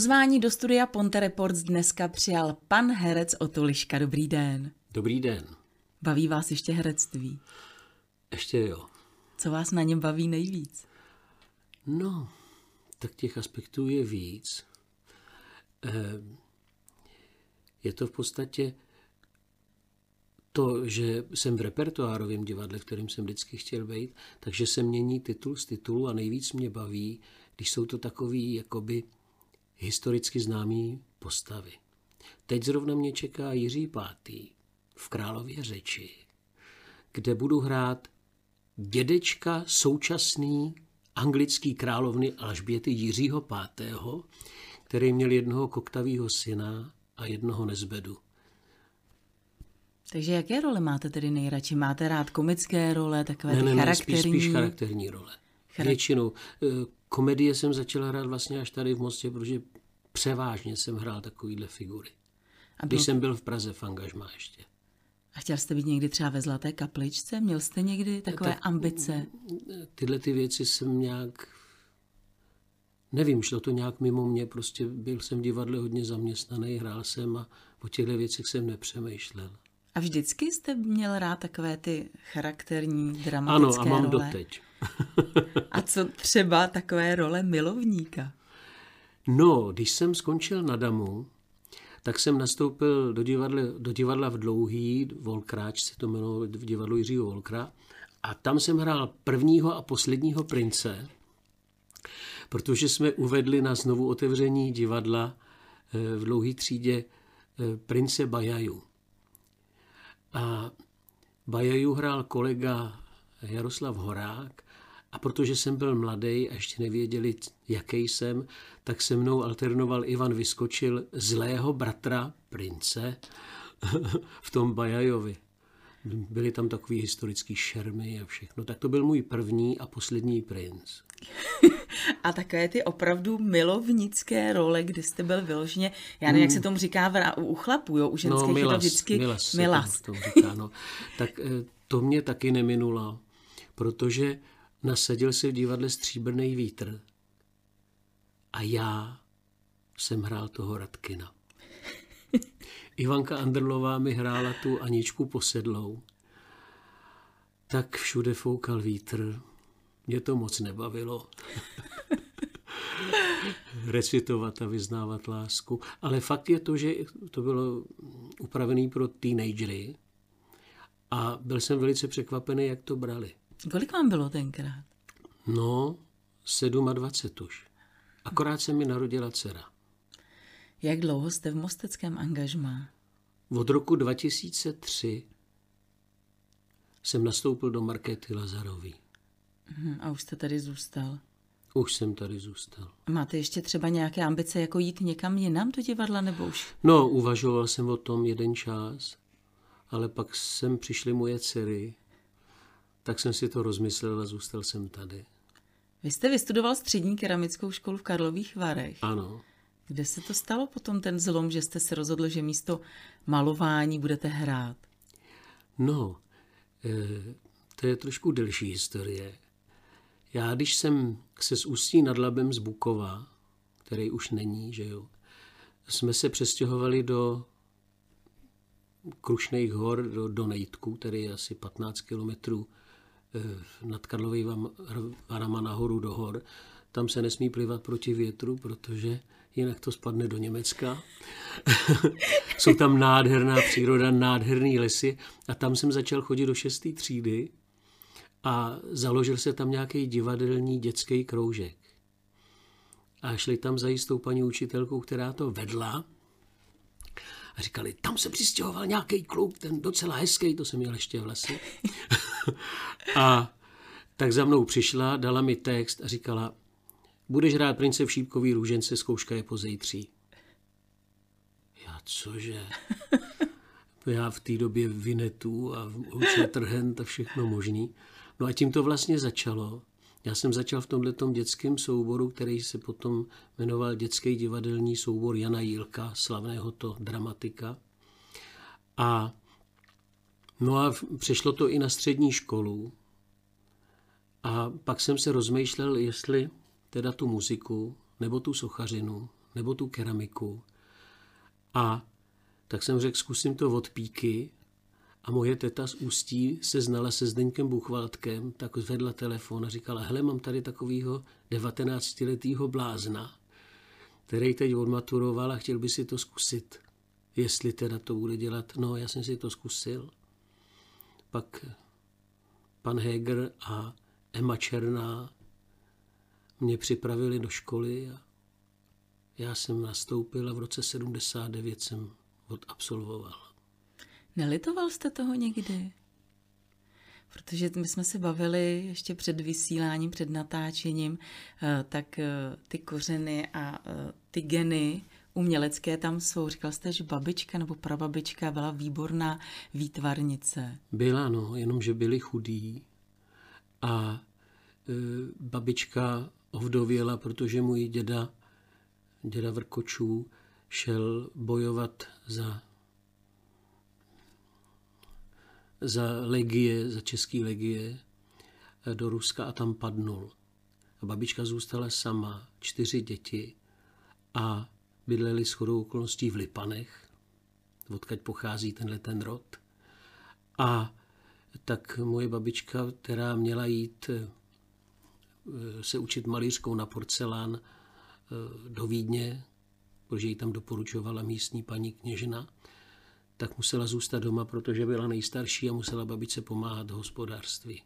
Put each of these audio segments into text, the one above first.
Pozvání do studia Ponte Reports dneska přijal pan herec Otuliška. Dobrý den. Dobrý den. Baví vás ještě herectví? Ještě jo. Co vás na něm baví nejvíc? No, tak těch aspektů je víc. Eh, je to v podstatě to, že jsem v repertoárovém divadle, v kterém jsem vždycky chtěl být, takže se mění titul z titulu a nejvíc mě baví, když jsou to takový jakoby historicky známý postavy. Teď zrovna mě čeká Jiří Pátý v Králově řeči, kde budu hrát dědečka současný anglický královny Alžběty Jiřího V., který měl jednoho koktavého syna a jednoho nezbedu. Takže jaké role máte tedy nejradši? Máte rád komické role, takové ne, ty ne, charakterní? Spíš, spíš charakterní role. Charak- Většinou. Komedie jsem začal hrát vlastně až tady v Mostě, protože převážně jsem hrál takovýhle figury. A, byl... Když jsem byl v Praze v angažmá ještě. a chtěl jste být někdy třeba ve Zlaté kapličce? Měl jste někdy takové Tak- ambice? Tyhle ty věci jsem nějak... Nevím, šlo to nějak mimo mě, prostě byl jsem v divadle hodně zaměstnaný, hrál jsem a o těchto věcech jsem nepřemýšlel. A vždycky jste měl rád takové ty charakterní, Ano, dramatické a mám role? doteď. A co třeba takové role milovníka? No, když jsem skončil na Damu, tak jsem nastoupil do divadla, do divadla v Dlouhý, Volkráč se to jmenovalo v divadlu Jiřího Volkra, a tam jsem hrál prvního a posledního prince, protože jsme uvedli na znovu otevření divadla eh, v dlouhé třídě eh, prince Bajaju. A Bajaju hrál kolega Jaroslav Horák a protože jsem byl mladý a ještě nevěděli, jaký jsem, tak se mnou alternoval Ivan Vyskočil zlého bratra prince v tom Bajajovi. Byly tam takový historický šermy a všechno. Tak to byl můj první a poslední princ. A takové ty opravdu milovnické role, kdy jste byl vyloženě, já nevím, jak se tomu říká v, u chlapů, jo, u ženských je to Hmm. No, milas, vždycky milas, se milas. tomu- tomu říká, no. Tak eh, to mě taky neminulo, protože nasadil se v divadle Stříbrný vítr a já jsem hrál toho Radkina. Ivanka Andrlová mi hrála tu Aničku posedlou. Tak všude foukal vítr. Mě to moc nebavilo. recitovat a vyznávat lásku. Ale fakt je to, že to bylo upravené pro teenagery a byl jsem velice překvapený, jak to brali. Kolik vám bylo tenkrát? No, 27 už. Akorát se mi narodila dcera. Jak dlouho jste v mosteckém angažmá? Od roku 2003 jsem nastoupil do Markéty Lazarový. Hm, a už jste tady zůstal. Už jsem tady zůstal. Máte ještě třeba nějaké ambice, jako jít někam jinam do divadla, nebo už? No, uvažoval jsem o tom jeden čas, ale pak sem přišly moje dcery, tak jsem si to rozmyslel a zůstal jsem tady. Vy jste vystudoval střední keramickou školu v Karlových Varech. Ano. Kde se to stalo potom ten zlom, že jste se rozhodl, že místo malování budete hrát? No, eh, to je trošku delší historie. Já, když jsem se s Ústí nad Labem z Bukova, který už není, že jo, jsme se přestěhovali do Krušných hor, do, do Nejtku, který je asi 15 kilometrů eh, nad Karlovými varama nahoru do hor. Tam se nesmí plivat proti větru, protože jinak to spadne do Německa. Jsou tam nádherná příroda, nádherný lesy a tam jsem začal chodit do šesté třídy a založil se tam nějaký divadelní dětský kroužek. A šli tam za jistou paní učitelkou, která to vedla a říkali, tam se přistěhoval nějaký kluk, ten docela hezký, to jsem měl ještě v lese. a tak za mnou přišla, dala mi text a říkala, budeš hrát prince v šípkový růžence, zkouška je po zejtří. Já cože? Já v té době Vinetu a Trhent a všechno možný. No a tím to vlastně začalo. Já jsem začal v tomhletom dětském souboru, který se potom jmenoval Dětský divadelní soubor Jana Jílka, slavného to dramatika. A no a přešlo to i na střední školu. A pak jsem se rozmýšlel, jestli teda tu muziku, nebo tu sochařinu, nebo tu keramiku. A tak jsem řekl, zkusím to od píky. A moje teta z Ústí se znala se Zdeňkem Buchvaltkem, tak zvedla telefon a říkala, hele, mám tady takového 19-letého blázna, který teď odmaturoval a chtěl by si to zkusit. Jestli teda to bude dělat. No, já jsem si to zkusil. Pak pan Heger a Emma Černá mě připravili do školy a já jsem nastoupil a v roce 79 jsem odabsolvoval. Nelitoval jste toho někdy? Protože my jsme se bavili ještě před vysíláním, před natáčením, eh, tak eh, ty kořeny a eh, ty geny umělecké tam jsou. Říkal jste, že babička nebo prababička byla výborná výtvarnice. Byla, no, jenomže byli chudí a babička ovdověla, protože můj děda, děda Vrkočů, šel bojovat za za legie, za český legie do Ruska a tam padnul. A babička zůstala sama, čtyři děti a bydleli s chodou okolností v Lipanech, odkaď pochází tenhle ten rod. A tak moje babička, která měla jít se učit malířkou na porcelán eh, do Vídně, protože ji tam doporučovala místní paní kněžina, tak musela zůstat doma, protože byla nejstarší a musela babičce pomáhat v hospodářství.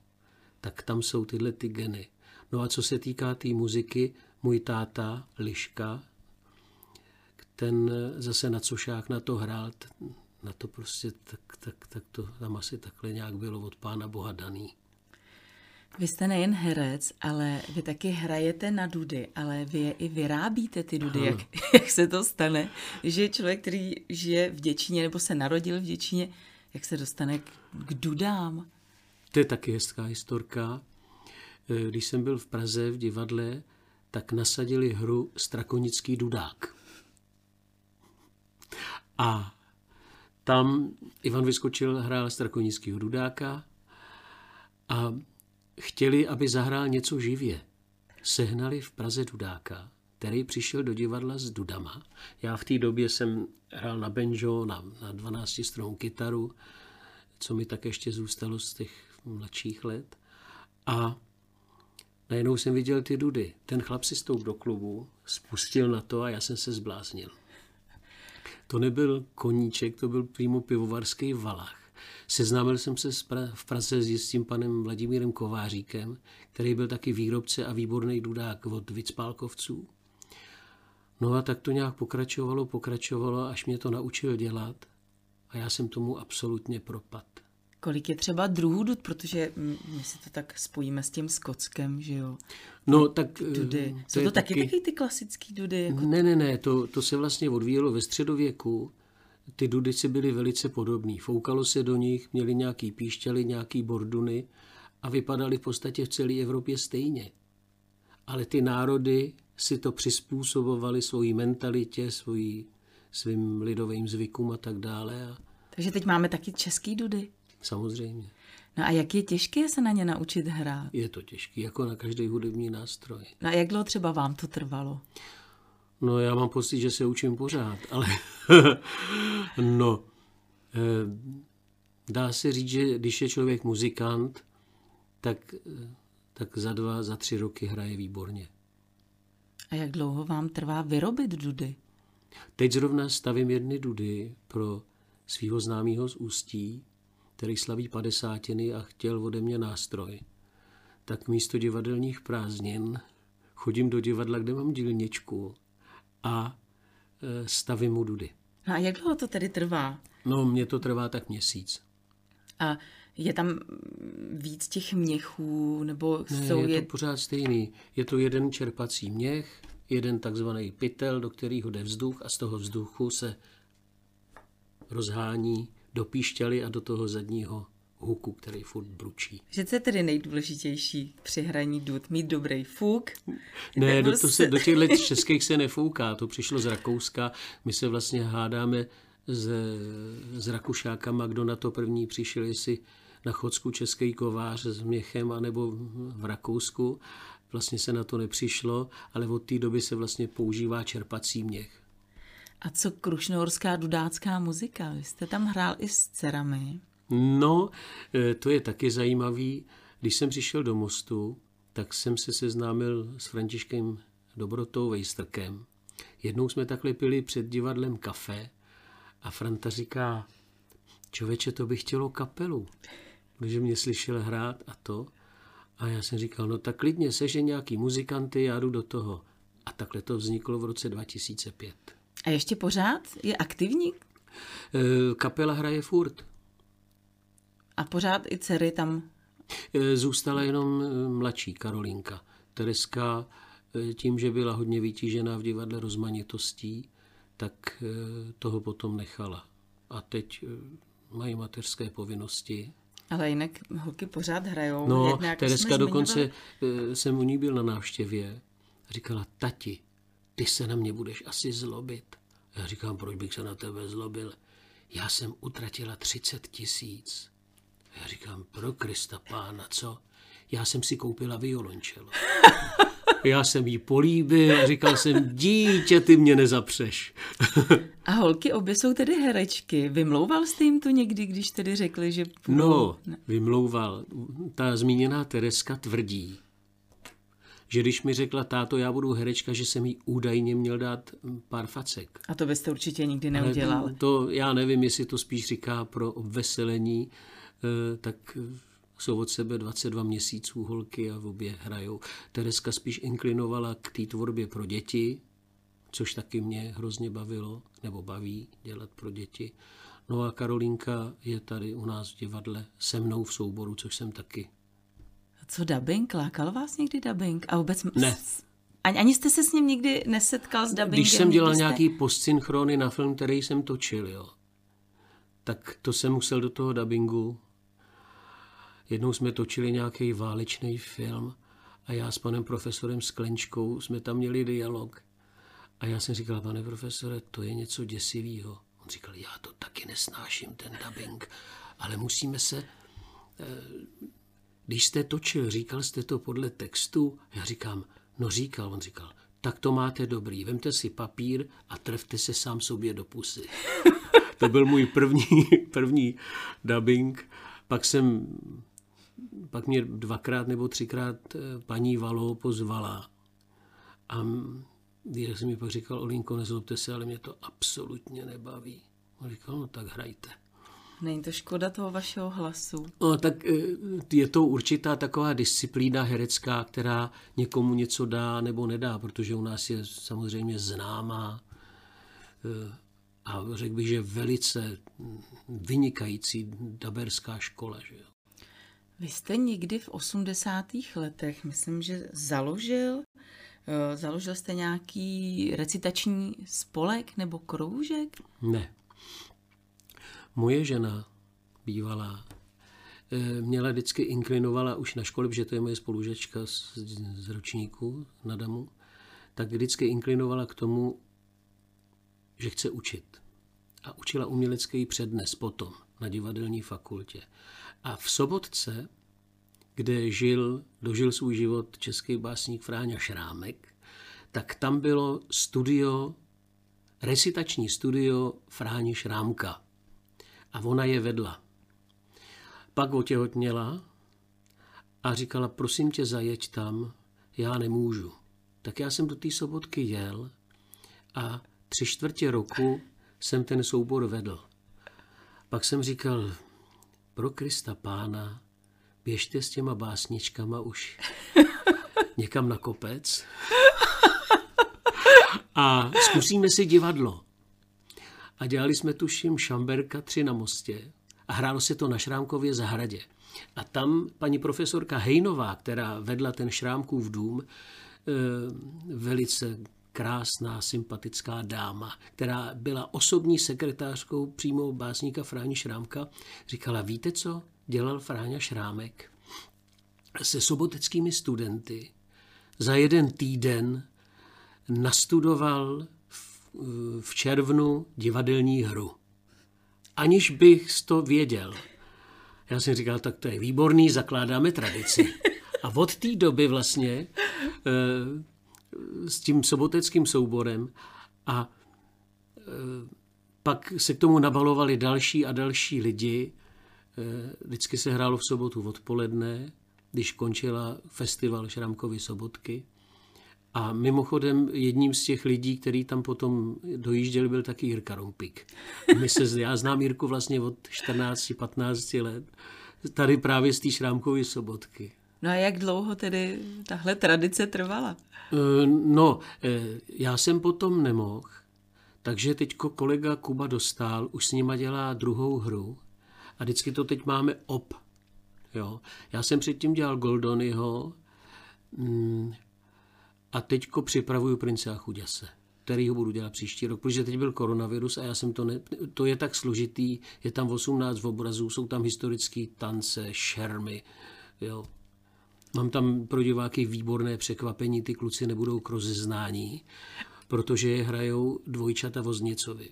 Tak tam jsou tyhle ty geny. No a co se týká té tý muziky, můj táta, Liška, ten zase na cošák na to hrál, na to prostě tak, tak, tak to tam asi takhle nějak bylo od pána Boha daný. Vy jste nejen herec, ale vy taky hrajete na dudy, ale vy je i vyrábíte ty dudy. Jak, jak se to stane, že člověk, který žije v Děčíně nebo se narodil v Děčíně, jak se dostane k, k dudám? To je taky hezká historka. Eh, když jsem byl v Praze v divadle, tak nasadili hru Strakonický dudák. A tam Ivan Vyskočil hrál Strakonického dudáka a chtěli, aby zahrál něco živě. Sehnali v Praze Dudáka, který přišel do divadla s dudama. Já v té době jsem hrál na banjo, na, na 12 stronou kytaru, co mi tak ještě zůstalo z těch mladších let. A najednou jsem viděl ty dudy. Ten chlap si stoup do klubu, spustil na to a já jsem se zbláznil. To nebyl koníček, to byl přímo pivovarský valach. Seznámil jsem se v Praze s tím panem Vladimírem Kováříkem, který byl taky výrobce a výborný dudák od Vicpálkovců. No a tak to nějak pokračovalo, pokračovalo, až mě to naučil dělat a já jsem tomu absolutně propad. Kolik je třeba druhů dud, protože my si to tak spojíme s tím skockem, že jo? No tak... Dudy. Eh, Jsou to, to taky, taky ty klasický dudy? Jako ne, ne, ne, to, to se vlastně odvíjelo ve středověku ty dudici byly velice podobný. Foukalo se do nich, měli nějaký píšťaly, nějaký borduny a vypadaly v podstatě v celé Evropě stejně. Ale ty národy si to přizpůsobovaly svojí mentalitě, svojí, svým lidovým zvykům a tak dále. A... Takže teď máme taky český dudy? Samozřejmě. No a jak je těžké se na ně naučit hrát? Je to těžké, jako na každý hudební nástroj. No a jak dlouho třeba vám to trvalo? No já mám pocit, že se učím pořád, ale no, eh, dá se říct, že když je člověk muzikant, tak, tak za dva, za tři roky hraje výborně. A jak dlouho vám trvá vyrobit dudy? Teď zrovna stavím jedny dudy pro svého známého z Ústí, který slaví padesátiny a chtěl ode mě nástroj. Tak místo divadelních prázdnin chodím do divadla, kde mám dílničku a e, stavím mu dudy. No a jak dlouho to tedy trvá? No, mě to trvá tak měsíc. A je tam víc těch měchů, nebo ne, jsou je... je to pořád stejný. Je to jeden čerpací měch, jeden takzvaný pytel, do kterého jde vzduch a z toho vzduchu se rozhání do píšťaly a do toho zadního huku, který furt bručí. Že co je tedy nejdůležitější při hraní dud? Mít dobrý fuk? Ne, do, to se, do těchto českých se nefouká, to přišlo z Rakouska. My se vlastně hádáme s, s Rakušákama, kdo na to první přišel, jestli na Chodsku český kovář s měchem, anebo v Rakousku. vlastně se na to nepřišlo, ale od té doby se vlastně používá čerpací měch. A co krušnohorská dudácká muzika? Vy jste tam hrál i s dcerami. No, e, to je taky zajímavý. Když jsem přišel do Mostu, tak jsem se seznámil s Františkem Dobrotou Vejstrkem. Jednou jsme takhle pili před divadlem kafe a Franta říká, člověče, to bych chtělo kapelu, protože mě slyšel hrát a to. A já jsem říkal, no tak klidně seže nějaký muzikanty, já jdu do toho. A takhle to vzniklo v roce 2005. A ještě pořád je aktivní? E, kapela hraje furt. A pořád i dcery tam? E, zůstala jenom e, mladší Karolinka. Tereska tím, že byla hodně vytížená v divadle rozmanitostí, tak toho potom nechala. A teď mají mateřské povinnosti. Ale jinak holky pořád hrajou. No, Jednak Tereska dokonce, jsem u ní byl na návštěvě a říkala, tati, ty se na mě budeš asi zlobit. Já říkám, proč bych se na tebe zlobil? Já jsem utratila 30 tisíc. Já říkám, pro Krista pána, co? Já jsem si koupila violončelo. Já jsem jí políbil a říkal jsem, dítě, ty mě nezapřeš. a holky obě jsou tedy herečky. Vymlouval jste jim to někdy, když tedy řekli, že... Půjdou... No, vymlouval. Ta zmíněná Tereska tvrdí, že když mi řekla táto, já budu herečka, že jsem jí údajně měl dát pár facek. A to byste určitě nikdy neudělal. Ale to já nevím, jestli to spíš říká pro obveselení, tak eh, jsou od sebe 22 měsíců holky a v obě hrajou. Tereska spíš inklinovala k té tvorbě pro děti, což taky mě hrozně bavilo, nebo baví dělat pro děti. No a Karolínka je tady u nás v divadle se mnou v souboru, což jsem taky co dubbing? Lákal vás někdy dubbing? A vůbec... Ne. Ani, ani jste se s ním nikdy nesetkal s dubbingem? Když jsem dělal jste... nějaký postsynchrony na film, který jsem točil, jo, tak to jsem musel do toho dubbingu. Jednou jsme točili nějaký válečný film a já s panem profesorem Sklenčkou jsme tam měli dialog. A já jsem říkal, pane profesore, to je něco děsivého. On říkal, já to taky nesnáším, ten dubbing, ale musíme se eh, když jste točil, říkal jste to podle textu? Já říkám, no říkal, on říkal, tak to máte dobrý, vemte si papír a trefte se sám sobě do pusy. to byl můj první, první dubbing. Pak jsem, pak mě dvakrát nebo třikrát eh, paní Valo pozvala. A Dírek jsem mi pak říkal, Olinko, nezlobte se, ale mě to absolutně nebaví. On říkal, no tak hrajte. Není to škoda toho vašeho hlasu? No, tak eh, je to určitá taková disciplína herecká, která někomu něco dá nebo nedá, protože u nás je samozřejmě známá eh, a řekl bych, že velice vynikající daberská škola. Že jo. Vy jste někdy v 80. letech, myslím, že založil, eh, založil jste nějaký recitační spolek nebo kroužek? Ne. Moje žena, bývalá, eh, měla vždycky inklinovala už na škole, protože to je moje spolužečka z, z ročníku na Damu, tak vždycky inklinovala k tomu, že chce učit. A učila umělecký přednes potom na divadelní fakultě. A v Sobotce, kde žil, dožil svůj život český básník Fráňa Šrámek, tak tam bylo studio, recitační studio Fráni Šrámka a ona je vedla. Pak otěhotněla a říkala, prosím tě, zajeď tam, já nemůžu. Tak já jsem do té sobotky jel a tři čtvrtě roku jsem ten soubor vedl. Pak jsem říkal, pro Krista pána, běžte s těma básničkama už někam na kopec a zkusíme si divadlo a dělali jsme tuším Šamberka 3 na mostě a hrálo se to na Šrámkově zahradě. A tam paní profesorka Hejnová, která vedla ten Šrámkův dům, eh, velice krásná, sympatická dáma, která byla osobní sekretářkou přímo básníka Fráni Šrámka, říkala, víte co dělal Fráňa Šrámek se soboteckými studenty? Za jeden týden nastudoval v červnu divadelní hru. Aniž bych to věděl. Já jsem říkal, tak to je výborný, zakládáme tradici. A od té doby vlastně s tím soboteckým souborem a pak se k tomu nabalovali další a další lidi. Vždycky se hrálo v sobotu odpoledne, když končila festival Šramkovy sobotky. A mimochodem jedním z těch lidí, který tam potom dojížděl, byl taky Jirka Rompik. My se, já znám Jirku vlastně od 14-15 let. Tady právě z té Šrámkové sobotky. No a jak dlouho tedy tahle tradice trvala? Eh, no, eh, já jsem potom nemohl, takže teďko kolega Kuba dostal, už s nima dělá druhou hru a vždycky to teď máme op. Jo. Já jsem předtím dělal Goldonyho, mm, a teďko připravuju Prince a chuděse který ho budu dělat příští rok, protože teď byl koronavirus a já jsem to ne, to je tak složitý, je tam 18 obrazů, jsou tam historické tance, šermy, jo. Mám tam pro diváky výborné překvapení, ty kluci nebudou k rozeznání, protože je hrajou dvojčata Voznicovi.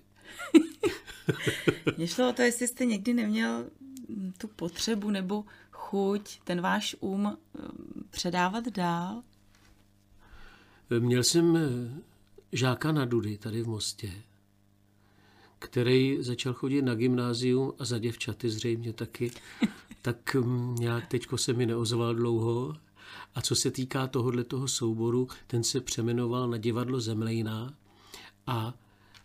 Mně šlo o to, jestli jste někdy neměl tu potřebu nebo chuť ten váš um eh, předávat dál? Měl jsem eh, žáka na Dudy tady v Mostě, který začal chodit na gymnázium a za děvčaty zřejmě taky, tak mm, nějak teďko se mi neozval dlouho. A co se týká tohohle toho souboru, ten se přemenoval na divadlo Zemlejná a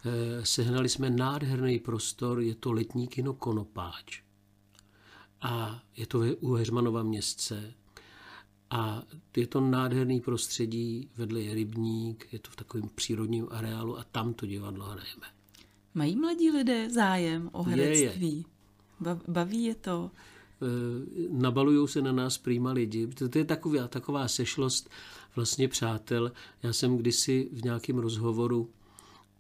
e, sehnali jsme nádherný prostor, je to letní kino Konopáč. A je to u Heřmanova městce. A je to nádherný prostředí, vedle je rybník, je to v takovém přírodním areálu a tam to divadlo hrajeme. Mají mladí lidé zájem o herectví? Je, je. Baví je to? E, nabalují se na nás prýma lidi. To je taková, taková sešlost vlastně přátel. Já jsem kdysi v nějakém rozhovoru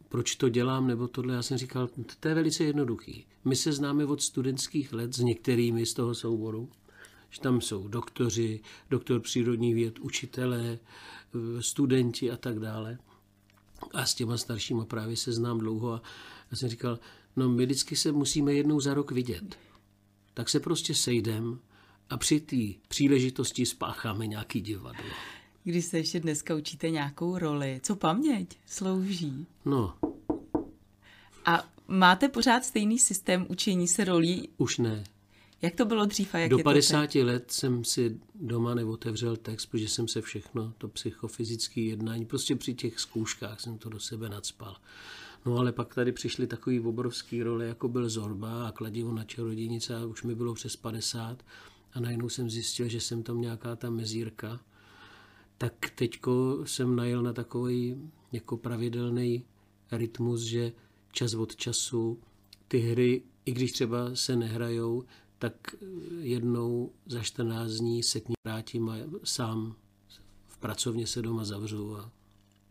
proč to dělám, nebo tohle, já jsem říkal, to je velice jednoduchý. My se známe od studentských let s některými z toho souboru že tam jsou doktoři, doktor přírodních věd, učitelé, eh, studenti a tak dále. A s těma staršíma právě se znám dlouho a já jsem říkal, no my vždycky se musíme jednou za rok vidět. Tak se prostě sejdem a při té příležitosti spácháme nějaký divadlo. Když se ještě dneska učíte nějakou roli, co paměť slouží? No. A máte pořád stejný systém učení se rolí? Už ne. Jak to bylo dřív a jak Do je 50 to teď? let jsem si doma neotevřel text, protože jsem se všechno, to psychofyzické jednání, prostě při těch zkouškách jsem to do sebe nadspal. No ale pak tady přišly takový obrovský role, jako byl Zorba a Kladivo na čarodějnice a už mi bylo přes 50 a najednou jsem zjistil, že jsem tam nějaká ta mezírka. Tak teďko jsem najel na takový jako pravidelný rytmus, že čas od času ty hry, i když třeba se nehrajou, tak jednou za 14 dní se k ní vrátím a sám v pracovně se doma zavřu. A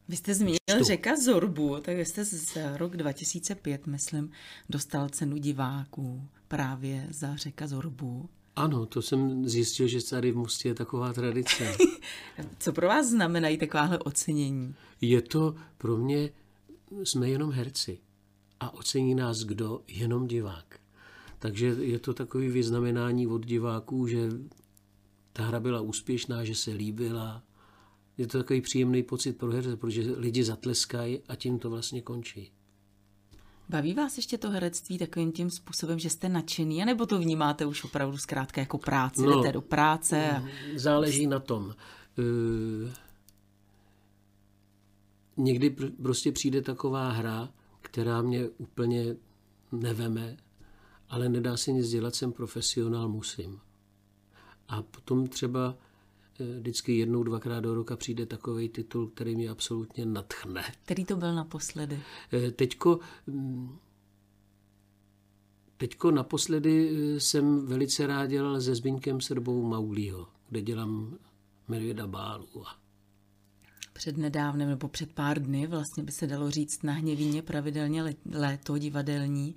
vy jste zmínil čtu. řeka Zorbu, tak vy jste za rok 2005, myslím, dostal cenu diváků právě za řeka Zorbu. Ano, to jsem zjistil, že tady v Mostě je taková tradice. Co pro vás znamenají takováhle ocenění? Je to pro mě, jsme jenom herci. A ocení nás kdo? Jenom divák. Takže je to takový vyznamenání od diváků, že ta hra byla úspěšná, že se líbila. Je to takový příjemný pocit pro herce, protože lidi zatleskají a tím to vlastně končí. Baví vás ještě to herectví takovým tím způsobem, že jste nadšený, nebo to vnímáte už opravdu zkrátka jako práci, no, jdete do práce? A... Záleží na tom. E, někdy prostě přijde taková hra, která mě úplně neveme ale nedá se nic dělat, jsem profesionál, musím. A potom třeba vždycky jednou, dvakrát do roka přijde takový titul, který mě absolutně natchne. Který to byl naposledy? Eh, teďko, mm, teďko naposledy eh, jsem velice rád dělal se Zbyňkem Srbou Mauglího, kde dělám Medvěda Bálu a před nedávnem nebo před pár dny, vlastně by se dalo říct na Hněvíně pravidelně léto divadelní,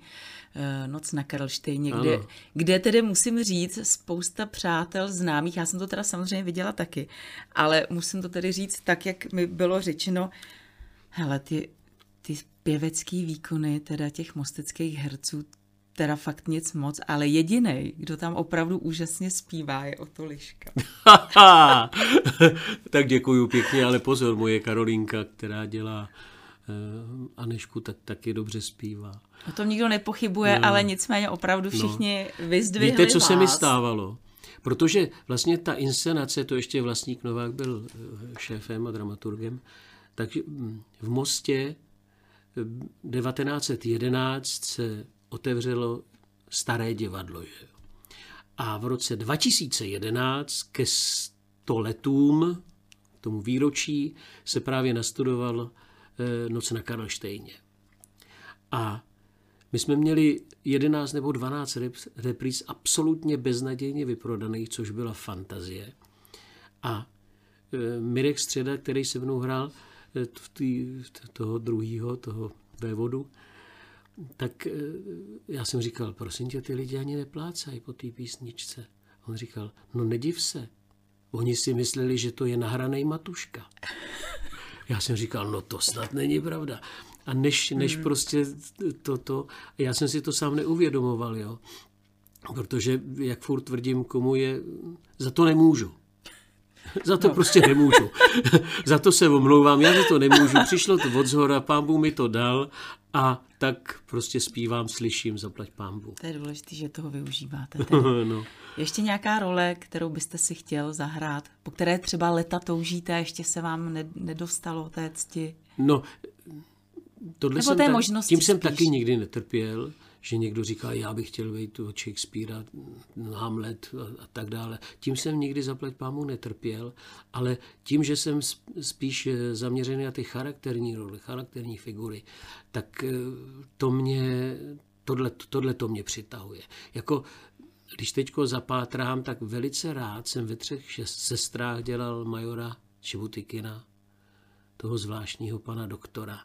eh, noc na Karlštejně, kde, kde tedy musím říct spousta přátel známých, já jsem to teda samozřejmě viděla taky, ale musím to tedy říct tak, jak mi bylo řečeno, hele, ty, ty pěvecký výkony teda těch mosteckých herců, teda fakt nic moc, ale jediný, kdo tam opravdu úžasně zpívá, je Otoliška. tak děkuju pěkně, ale pozor, moje Karolínka, která dělá uh, Anešku, tak taky dobře zpívá. O tom nikdo nepochybuje, no. ale nicméně opravdu no. všichni no. vyzdvihli Víte, co vás. se mi stávalo? Protože vlastně ta inscenace, to ještě vlastník Novák byl eh, šéfem a dramaturgem, takže hm, v Mostě 1911 eh, se otevřelo staré divadlo. Že? A v roce 2011 ke stoletům, tomu výročí, se právě nastudoval eh, Noc na Karlštejně. A my jsme měli 11 nebo 12 repríz absolutně beznadějně vyprodaných, což byla fantazie. A e, Mirek Středa, který se mnou hrál e, tý, toho druhého, toho vévodu, tak e, já jsem říkal, prosím tě, ty lidi ani neplácají po té písničce. On říkal, no nediv se, oni si mysleli, že to je nahraný Matuška. Já jsem říkal, no to snad není pravda. A než, než hmm. prostě toto, já jsem si to sám neuvědomoval, jo. Protože, jak furt tvrdím, komu je, za to nemůžu. Za to no. prostě nemůžu. za to se omlouvám, já za to nemůžu. Přišlo to od zhora, pán Bůh mi to dal a tak prostě zpívám, slyším, zaplať pán Bůh. To je důležité, že toho využíváte. no. Ještě nějaká role, kterou byste si chtěl zahrát, po které třeba leta toužíte a ještě se vám nedostalo té cti? No, tohle Nebo jsem té možnosti tím jsem taky nikdy netrpěl, že někdo říká, já bych chtěl být toho Shakespearea, Hamlet a, a tak dále. Tím jsem nikdy zaplať pámu netrpěl, ale tím, že jsem spíš eh, zaměřený na ty charakterní role, charakterní figury, tak eh, to mě, tohle, tohle to mě přitahuje. Jako když teďko zapátrám, tak velice rád jsem ve třech sestrách dělal majora Čibutikina, toho zvláštního pana doktora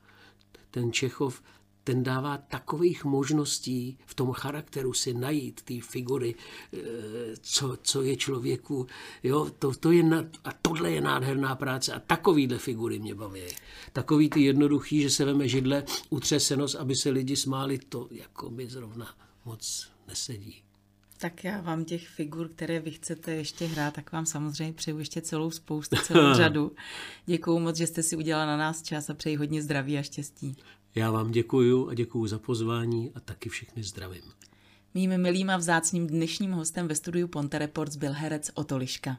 ten Čechov, ten dává takových možností v tom charakteru si najít ty figury, eh, co, co je člověku. Jo, to, to je na, a tohle je nádherná práce a takovýhle figury mě baví. Takový ty jednoduchý, že se veme židle, utře se nos, aby se lidi smáli, to jako mi zrovna moc nesedí. Tak já vám těch figur, které vy chcete ještě hrát, tak vám samozřejmě přeju ještě celou spoustu, celou řadu. Děkuju moc, že jste si udělala na nás čas a přeji hodně zdraví a štěstí. Já vám děkuju a děkuju za pozvání a taky všechny zdravím. Mým milým a vzácným dnešním hostem ve studiu Ponte Reports byl herec Otoliška.